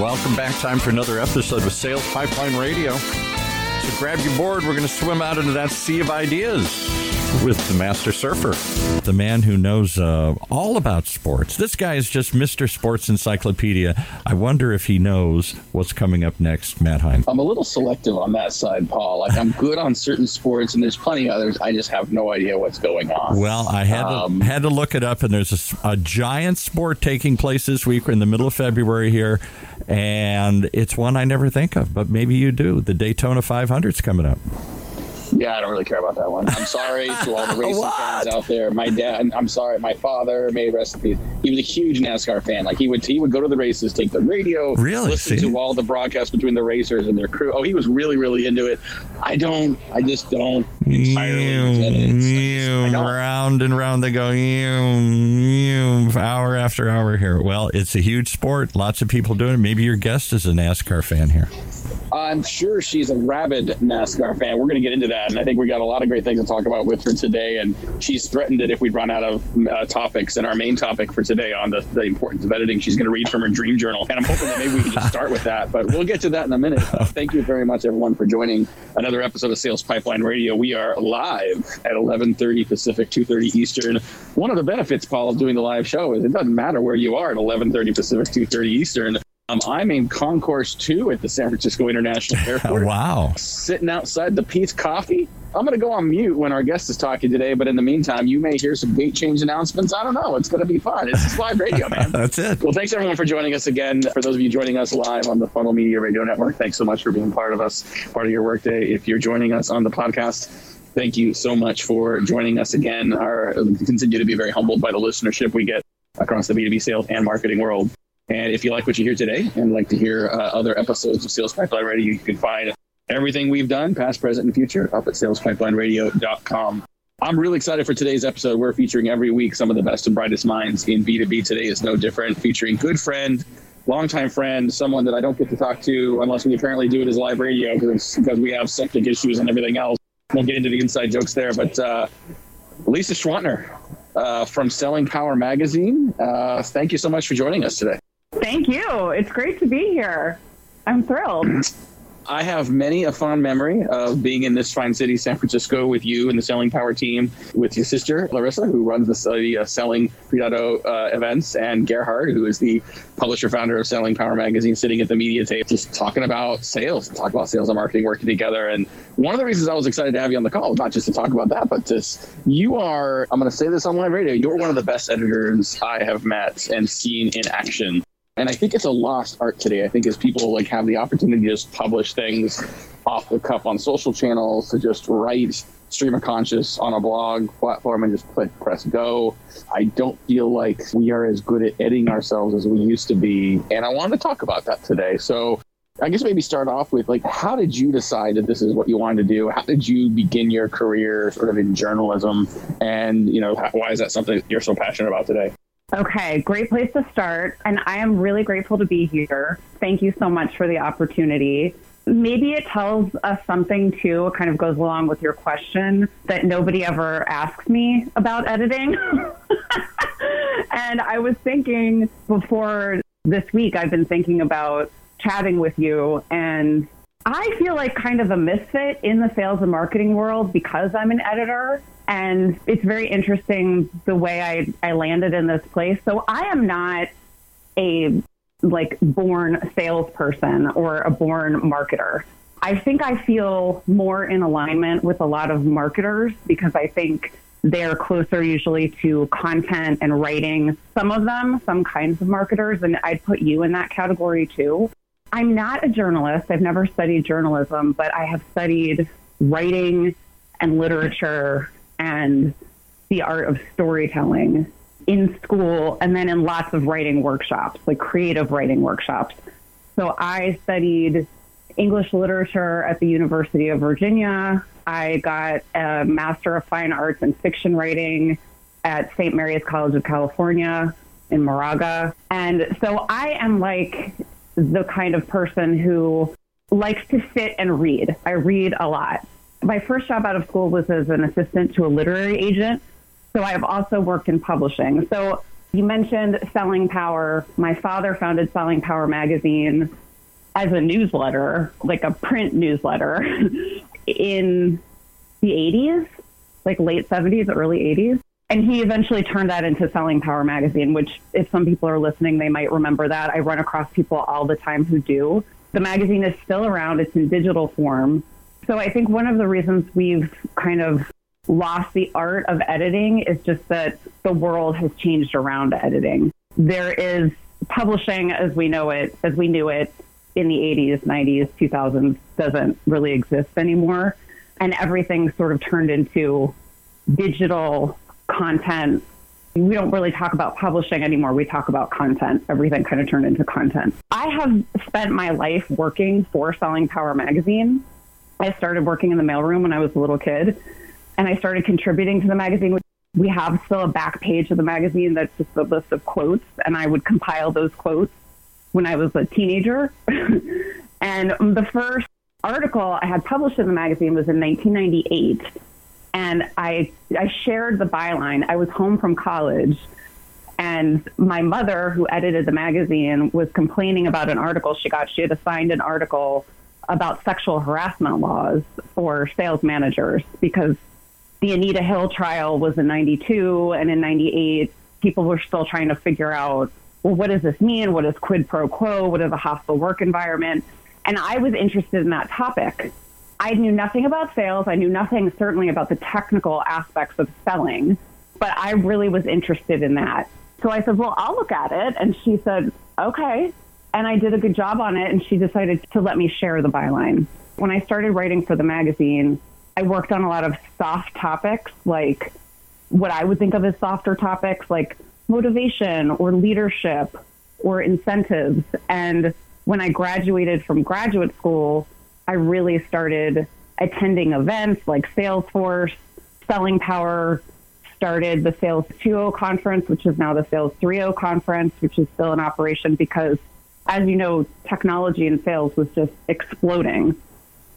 Welcome back. Time for another episode of Sales Pipeline Radio. So grab your board. We're going to swim out into that sea of ideas with the master surfer, the man who knows uh, all about sports. This guy is just Mr. Sports Encyclopedia. I wonder if he knows what's coming up next, Matt Heinz. I'm a little selective on that side, Paul. Like I'm good on certain sports, and there's plenty others. I just have no idea what's going on. Well, I had um, to, had to look it up, and there's a, a giant sport taking place this week. We're in the middle of February here, and it's one I never think of, but maybe you do. The Daytona 500 is coming up. Yeah, I don't really care about that one. I'm sorry to all the racing fans out there. My dad, I'm sorry, my father made recipes. He was a huge NASCAR fan. Like he would, he would go to the races, take the radio, really listen See? to all the broadcasts between the racers and their crew. Oh, he was really, really into it. I don't. I just don't entirely. round and round they go. hour after hour here. Well, it's a huge sport. Lots of people doing it. Maybe your guest is a NASCAR fan here. I'm sure she's a rabid NASCAR fan. We're going to get into that, and I think we got a lot of great things to talk about with her today. And she's threatened that if we run out of uh, topics, and our main topic for today on the, the importance of editing, she's going to read from her dream journal. And I'm hoping that maybe we can just start with that. But we'll get to that in a minute. Uh, thank you very much, everyone, for joining another episode of Sales Pipeline Radio. We are live at 11:30 Pacific, 2:30 Eastern. One of the benefits, Paul, of doing the live show is it doesn't matter where you are at 11:30 Pacific, 2:30 Eastern um, I'm in Concourse 2 at the San Francisco International Airport. wow. Sitting outside the Peet's Coffee. I'm going to go on mute when our guest is talking today, but in the meantime, you may hear some gate change announcements. I don't know. It's going to be fun. It's just live radio, man. That's it. Well, thanks everyone for joining us again. For those of you joining us live on the Funnel Media Radio Network, thanks so much for being part of us, part of your workday. If you're joining us on the podcast, thank you so much for joining us again. Our, we continue to be very humbled by the listenership we get across the B2B sales and marketing world. And if you like what you hear today and like to hear uh, other episodes of Sales Pipeline Radio, you can find everything we've done, past, present, and future, up at salespipelineradio.com. I'm really excited for today's episode. We're featuring every week some of the best and brightest minds in B2B. Today is no different, featuring good friend, longtime friend, someone that I don't get to talk to unless we apparently do it as live radio because we have septic issues and everything else. Won't get into the inside jokes there, but uh, Lisa Gschwandtner uh, from Selling Power Magazine. Uh, thank you so much for joining us today. Thank you. It's great to be here. I'm thrilled. I have many a fond memory of being in this fine city, San Francisco, with you and the Selling Power team, with your sister Larissa, who runs the uh, Selling 3.0 uh, events, and Gerhard, who is the publisher founder of Selling Power magazine, sitting at the media table, just talking about sales, talk about sales and marketing working together. And one of the reasons I was excited to have you on the call, not just to talk about that, but just you are, I'm going to say this on live radio, you're one of the best editors I have met and seen in action and I think it's a lost art today. I think as people like have the opportunity to just publish things off the cuff on social channels, to just write stream of conscious on a blog platform and just click press go. I don't feel like we are as good at editing ourselves as we used to be. And I wanted to talk about that today. So I guess maybe start off with like, how did you decide that this is what you wanted to do? How did you begin your career sort of in journalism? And, you know, why is that something you're so passionate about today? Okay, great place to start. And I am really grateful to be here. Thank you so much for the opportunity. Maybe it tells us something too, it kind of goes along with your question that nobody ever asks me about editing. and I was thinking before this week, I've been thinking about chatting with you and I feel like kind of a misfit in the sales and marketing world because I'm an editor. And it's very interesting the way I, I landed in this place. So I am not a like born salesperson or a born marketer. I think I feel more in alignment with a lot of marketers because I think they're closer usually to content and writing. Some of them, some kinds of marketers, and I'd put you in that category too. I'm not a journalist. I've never studied journalism, but I have studied writing and literature and the art of storytelling in school and then in lots of writing workshops, like creative writing workshops. So I studied English literature at the University of Virginia. I got a Master of Fine Arts in Fiction Writing at St. Mary's College of California in Moraga. And so I am like the kind of person who likes to sit and read. I read a lot. My first job out of school was as an assistant to a literary agent. So I have also worked in publishing. So You mentioned Selling Power. My father founded Selling Power magazine as a newsletter, like a print newsletter, in the 80s, like late 70s, early 80s. And he eventually turned that into Selling Power magazine, which, if some people are listening, they might remember that. I run across people all the time who do. The magazine is still around, it's in digital form. So I think one of the reasons we've kind of lost the art of editing is just that the world has changed around editing. There is publishing as we know it, as we knew it in the 80s, 90s, 2000s, doesn't really exist anymore. And everything sort of turned into digital content. We don't really talk about publishing anymore. We talk about content. Everything kind of turned into content. I have spent my life working for Selling Power magazine. I started working in the mailroom when I was a little kid and I started contributing to the magazine. We have still a back page of the magazine that's just a list of quotes, and I would compile those quotes when I was a teenager. and the first article I had published in the magazine was in 1998, and I I shared the byline. I was home from college. And my mother, who edited the magazine, was complaining about an article she got. She had assigned an article about sexual harassment laws for sales managers because the Anita Hill trial was in 92 and in 98, people were still trying to figure out, well, what does this mean? What is quid pro quo? What is a hostile work environment? And I was interested in that topic. I knew nothing about sales. I knew nothing certainly about the technical aspects of selling, but I really was interested in that. So I said, well, I'll look at it. And she said, okay. And I did a good job on it. And she decided to let me share the byline. When I started writing for the magazine, I worked on a lot of soft topics, like what I would think of as softer topics, like motivation or leadership or incentives. And when I graduated from graduate school, I really started attending events like Salesforce, Selling Power, started the Sales 2.0 conference, which is now the Sales 3.0 conference, which is still in operation because, as you know, technology in sales was just exploding.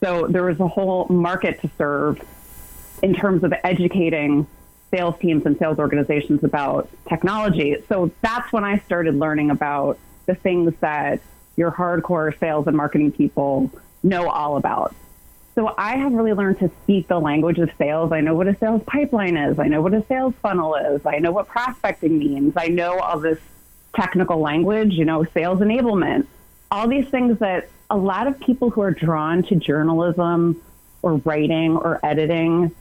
So there was a whole market to serve in terms of educating sales teams and sales organizations about technology. So that's when I started learning about the things that your hardcore sales and marketing people know all about. So I have really learned to speak the language of sales. I know what a sales pipeline is. I know what a sales funnel is. I know what prospecting means. I know all this technical language, you know, sales enablement, all these things that a lot of people who are drawn to journalism or writing or editing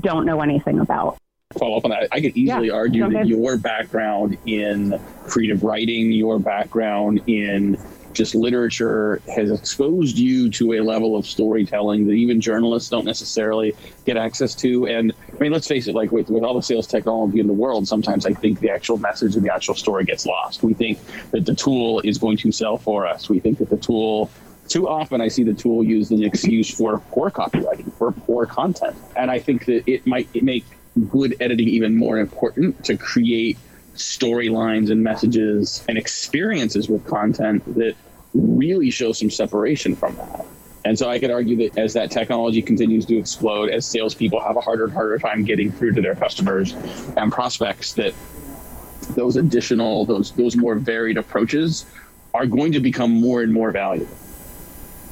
don't know anything about. Follow up on that. I could easily yeah, argue that your background in creative writing, your background in just literature has exposed you to a level of storytelling that even journalists don't necessarily get access to. And I mean, let's face it, like with, with all the sales technology in the world, sometimes I think the actual message and the actual story gets lost. We think that the tool is going to sell for us. We think that the tool too often I see the tool used as an excuse for poor copywriting, for poor content. And I think that it might make good editing even more important to create storylines and messages and experiences with content that really show some separation from that. And so I could argue that as that technology continues to explode, as salespeople have a harder and harder time getting through to their customers and prospects, that those additional, those those more varied approaches are going to become more and more valuable.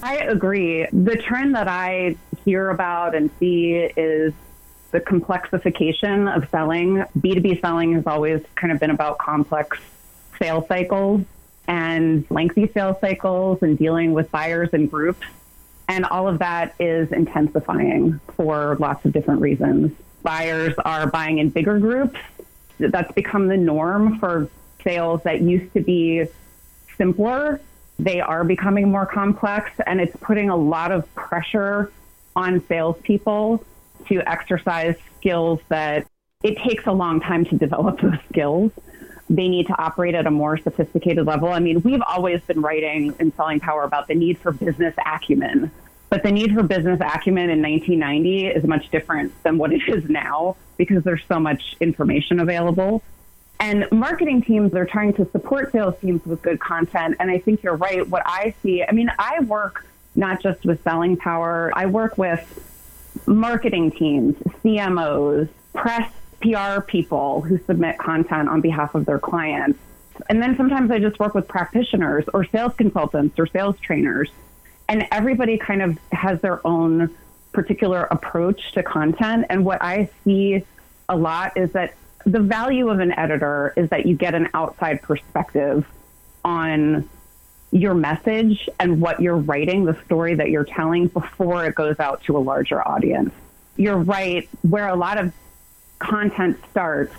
I agree. The trend that I hear about and see is the complexification of selling. B2B selling has always kind of been about complex sales cycles and lengthy sales cycles and dealing with buyers and groups. And all of that is intensifying for lots of different reasons. Buyers are buying in bigger groups. That's become the norm for sales that used to be simpler they are becoming more complex, and it's putting a lot of pressure on salespeople to exercise skills that it takes a long time to develop those skills. They need to operate at a more sophisticated level. I mean, we've always been writing in Selling Power about the need for business acumen, but the need for business acumen in 1990 is much different than what it is now because there's so much information available. And marketing teams are trying to support sales teams with good content. And I think you're right. What I see, I mean, I work not just with selling power, I work with marketing teams, CMOs, press PR people who submit content on behalf of their clients. And then sometimes I just work with practitioners or sales consultants or sales trainers. And everybody kind of has their own particular approach to content. And what I see a lot is that the value of an editor is that you get an outside perspective on your message and what you're writing, the story that you're telling before it goes out to a larger audience. You're right, where a lot of content starts.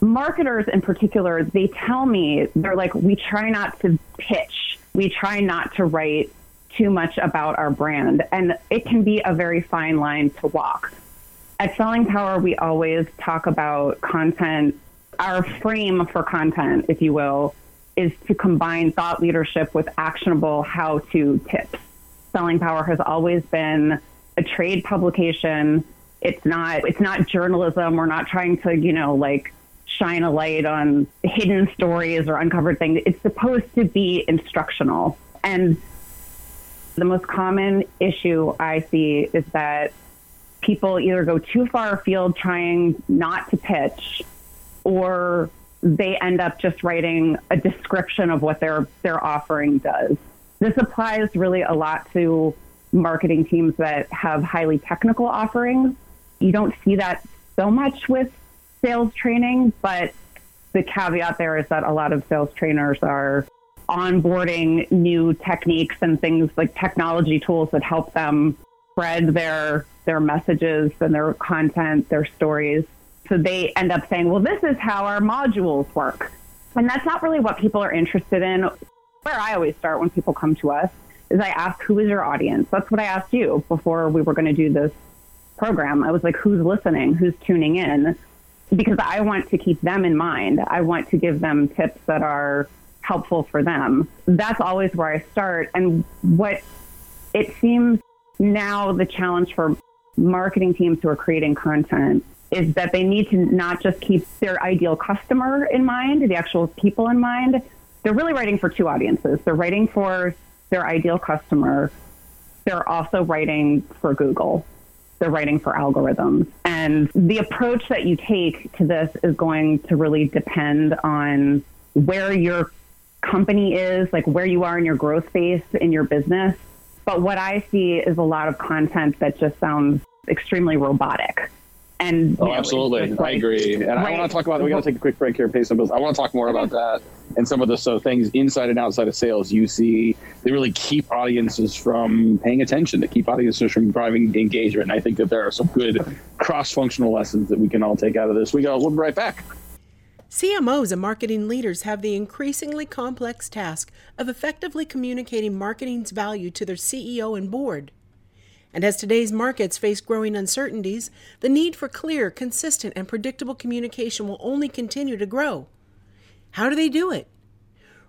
Marketers in particular, they tell me, they're like, we try not to pitch, we try not to write too much about our brand. And it can be a very fine line to walk. At Selling Power, we always talk about content. Our frame for content, if you will, is to combine thought leadership with actionable how to tips. Selling Power has always been a trade publication. It's not it's not journalism. We're not trying to, you know, like shine a light on hidden stories or uncovered things. It's supposed to be instructional. And the most common issue I see is that people either go too far afield trying not to pitch or they end up just writing a description of what their their offering does. This applies really a lot to marketing teams that have highly technical offerings. You don't see that so much with sales training, but the caveat there is that a lot of sales trainers are onboarding new techniques and things like technology tools that help them spread their their messages and their content, their stories. So they end up saying, "Well, this is how our modules work." And that's not really what people are interested in. Where I always start when people come to us is I ask, "Who is your audience?" That's what I asked you before we were going to do this program. I was like, "Who's listening? Who's tuning in?" Because I want to keep them in mind. I want to give them tips that are helpful for them. That's always where I start. And what it seems now the challenge for marketing teams who are creating content is that they need to not just keep their ideal customer in mind, the actual people in mind. They're really writing for two audiences. They're writing for their ideal customer. They're also writing for Google. They're writing for algorithms. And the approach that you take to this is going to really depend on where your company is, like where you are in your growth phase in your business. But what I see is a lot of content that just sounds extremely robotic. And oh, know, absolutely, like, I agree. And right. I want to talk about. We got to take a quick break here, pay some bills. I want to talk more about mm-hmm. that and some of the so things inside and outside of sales. You see, they really keep audiences from paying attention. They keep audiences from driving engagement. And I think that there are some good cross-functional lessons that we can all take out of this. We go. We'll be right back. CMOs and marketing leaders have the increasingly complex task of effectively communicating marketing's value to their CEO and board. And as today's markets face growing uncertainties, the need for clear, consistent, and predictable communication will only continue to grow. How do they do it?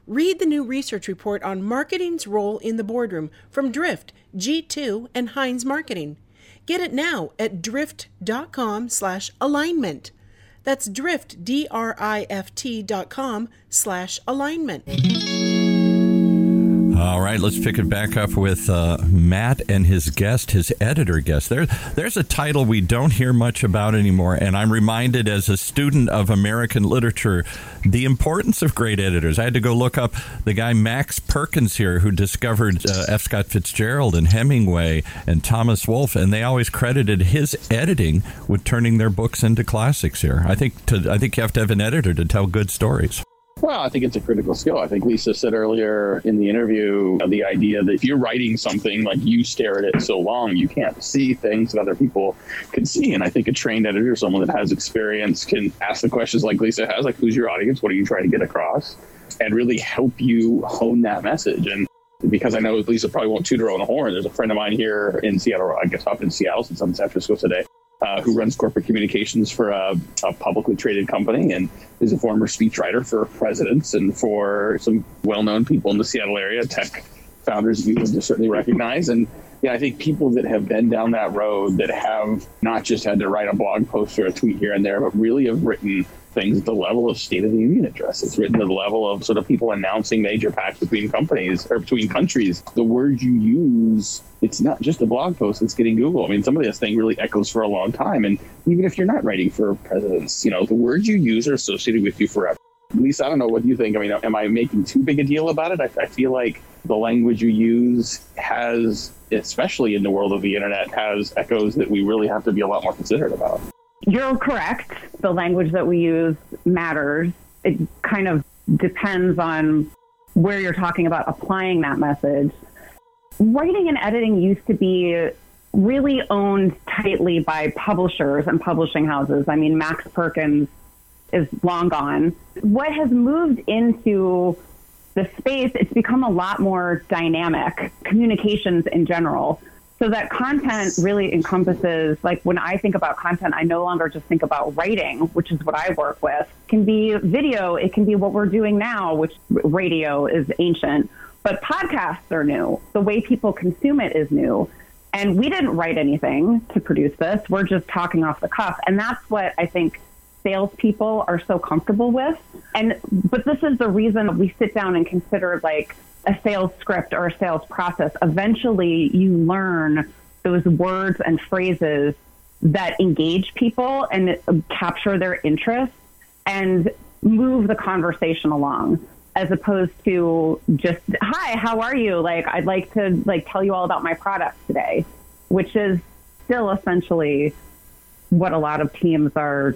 Read the new research report on marketing's role in the boardroom from Drift, G2, and Heinz Marketing. Get it now at drift.com/alignment. That's drift, D-R-I-F-T dot com slash alignment. All right, let's pick it back up with uh, Matt and his guest, his editor guest. There, there's a title we don't hear much about anymore, and I'm reminded as a student of American literature the importance of great editors. I had to go look up the guy Max Perkins here, who discovered uh, F. Scott Fitzgerald and Hemingway and Thomas Wolfe, and they always credited his editing with turning their books into classics. Here, I think to, I think you have to have an editor to tell good stories. Well, I think it's a critical skill. I think Lisa said earlier in the interview the idea that if you're writing something like you stare at it so long, you can't see things that other people can see. And I think a trained editor, someone that has experience, can ask the questions like Lisa has, like who's your audience? What are you trying to get across? And really help you hone that message. And because I know Lisa probably won't toot her own horn. There's a friend of mine here in Seattle, I guess up in Seattle since I'm in San Francisco today, uh, who runs corporate communications for a, a, publicly traded company and is a former speechwriter for presidents and for some well-known people in the Seattle area, tech founders you would certainly recognize. And yeah, I think people that have been down that road that have not just had to write a blog post or a tweet here and there, but really have written things at the level of State of the Union address. It's written at the level of sort of people announcing major pacts between companies or between countries. The words you use, it's not just a blog post, it's getting Google. I mean, some of this thing really echoes for a long time. And even if you're not writing for presidents, you know, the words you use are associated with you forever. Lisa, I don't know what you think. I mean, am I making too big a deal about it? I, I feel like the language you use has, especially in the world of the internet, has echoes that we really have to be a lot more considerate about. You're correct. The language that we use matters. It kind of depends on where you're talking about applying that message. Writing and editing used to be really owned tightly by publishers and publishing houses. I mean, Max Perkins is long gone. What has moved into the space, it's become a lot more dynamic, communications in general. So that content really encompasses, like when I think about content, I no longer just think about writing, which is what I work with. It can be video, it can be what we're doing now, which radio is ancient, but podcasts are new. The way people consume it is new. And we didn't write anything to produce this. We're just talking off the cuff. And that's what I think salespeople are so comfortable with. And but this is the reason we sit down and consider like a sales script or a sales process. Eventually, you learn those words and phrases that engage people and capture their interest and move the conversation along as opposed to just hi how are you like i'd like to like tell you all about my product today which is still essentially what a lot of teams are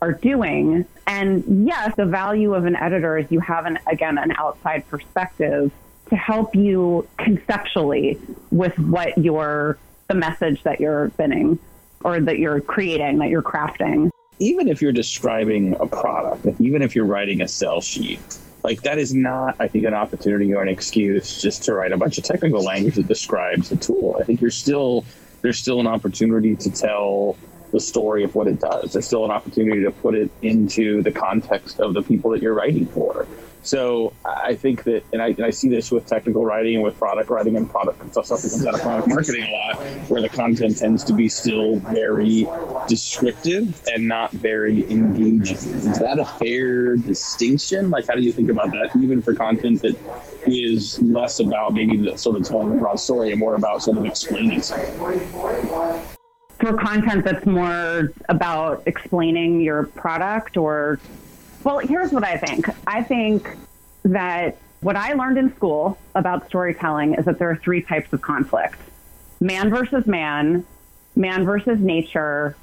are doing. And yes, the value of an editor is you have an again an outside perspective to help you conceptually with what your the message that you're spinning or that you're creating, that you're crafting. Even if you're describing a product, even if you're writing a sell sheet, like that is not, I think, an opportunity or an excuse just to write a bunch of technical language that describes the tool. I think you're still there's still an opportunity to tell the story of what it does. There's still an opportunity to put it into the context of the people that you're writing for. So I think that, and I, and I see this with technical writing and with product writing and product stuff that comes out of product marketing a lot, where the content tends to be still very descriptive and not very engaging. Is that a fair distinction? Like, how do you think about that, even for content that is less about maybe the sort of telling a broad story and more about sort of explaining something? For content that's more about explaining your product or well here's what i think. I think that what i learned in school about storytelling is that there are three types of conflict man versus man man versus nature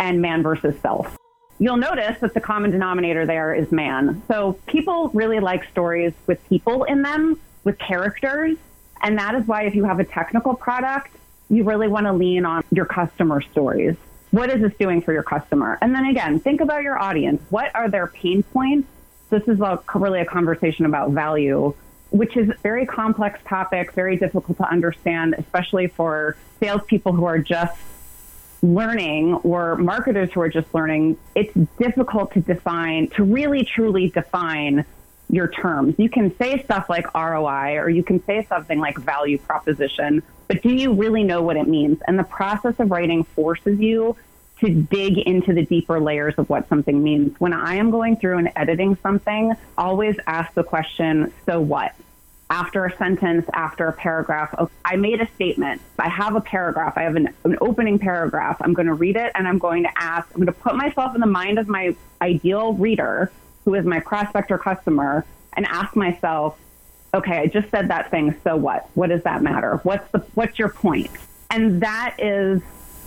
and man versus self. You'll notice that the common denominator there is man. So people really like stories with people in them with characters and that is why if you have a technical product you really want to lean on your customer stories. What is this doing for your customer? And then again, think about your audience. What are their pain points? This is a, really a conversation about value, which is a very complex topic, very difficult to understand, especially for salespeople who are just learning or marketers who are just learning. It's difficult to define, to really truly define your terms. You can say stuff like ROI or you can say something like value proposition, but do you really know what it means? And the process of writing forces you to dig into the deeper layers of what something means. When I am going through and editing something, always ask the question, so what? After a sentence, after a paragraph, oh, I made a statement. I have a paragraph. I have an, an opening paragraph. I'm going to read it and I'm going to ask, I'm going to put myself in the mind of my ideal reader, who is my prospect or customer, and ask myself, okay, I just said that thing, so what? What does that matter? What's the what's your point? And that is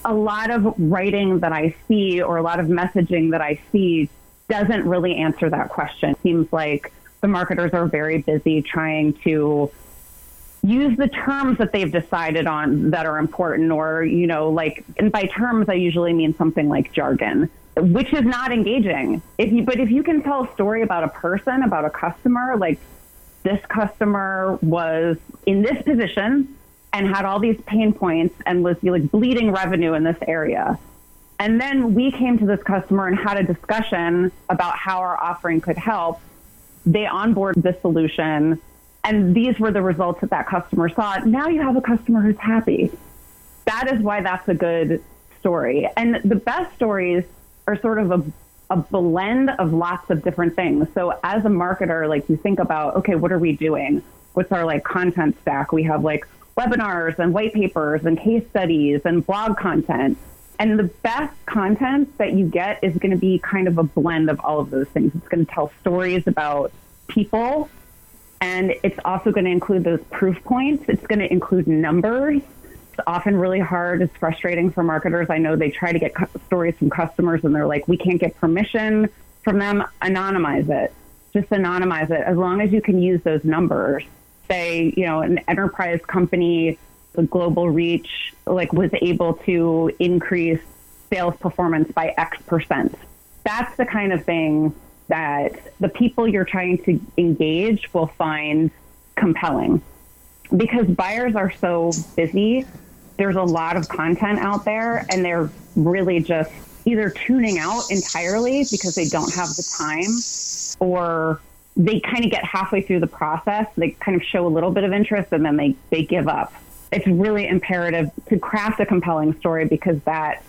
a lot of writing that I see or a lot of messaging that I see doesn't really answer that question. It seems like the marketers are very busy trying to use the terms that they've decided on that are important or you know like and by terms I usually mean something like jargon which is not engaging. If you but if you can tell a story about a person, about a customer, like this customer was in this position and had all these pain points and was like bleeding revenue in this area. And then we came to this customer and had a discussion about how our offering could help. They onboard the solution and these were the results that that customer saw. Now you have a customer who's happy. That is why that's a good story. And the best stories are sort of a, a blend of lots of different things. So as a marketer, like you think about, okay, what are we doing? What's our like content stack? We have like webinars and white papers and case studies and blog content. And the best content that you get is going to be kind of a blend of all of those things. It's going to tell stories about people, and it's also going to include those proof points. It's going to include numbers. Often really hard. It's frustrating for marketers. I know they try to get stories from customers, and they're like, we can't get permission from them. Anonymize it. Just anonymize it. As long as you can use those numbers. Say, you know, an enterprise company the global reach like was able to increase sales performance by X percent. That's the kind of thing that the people you're trying to engage will find compelling because buyers are so busy. There's a lot of content out there and they're really just either tuning out entirely because they don't have the time or they kind of get halfway through the process. They kind of show a little bit of interest and then they, they give up it's really imperative to craft a compelling story because that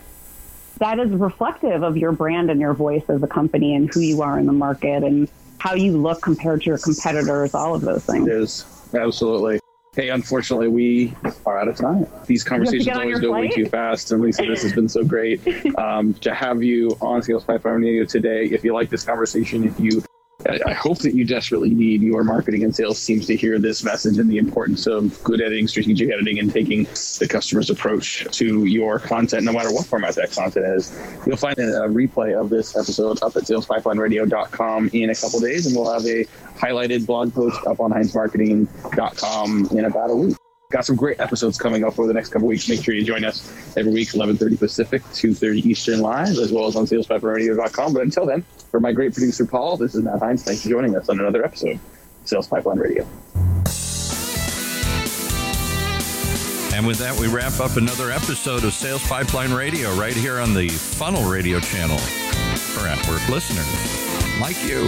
that is reflective of your brand and your voice as a company and who you are in the market and how you look compared to your competitors, all of those things. It is absolutely. Hey, unfortunately, we are out of time. These conversations always go way too fast. And Lisa, this has been so great um, to have you on Sales Pipeline Radio today. If you like this conversation, if you I hope that you desperately need your marketing and sales teams to hear this message and the importance of good editing, strategic editing, and taking the customer's approach to your content, no matter what format that content is. You'll find a replay of this episode up at salesPipelineRadio.com in a couple days, and we'll have a highlighted blog post up on HeinzMarketing.com in about a week. Got some great episodes coming up over the next couple weeks. Make sure you join us every week, 11:30 Pacific, 2:30 Eastern live, as well as on SalesPipelineRadio.com. But until then, for my great producer Paul, this is Matt Heinz. Thanks for joining us on another episode of Sales Pipeline Radio. And with that, we wrap up another episode of Sales Pipeline Radio right here on the Funnel Radio channel for at work listeners like you.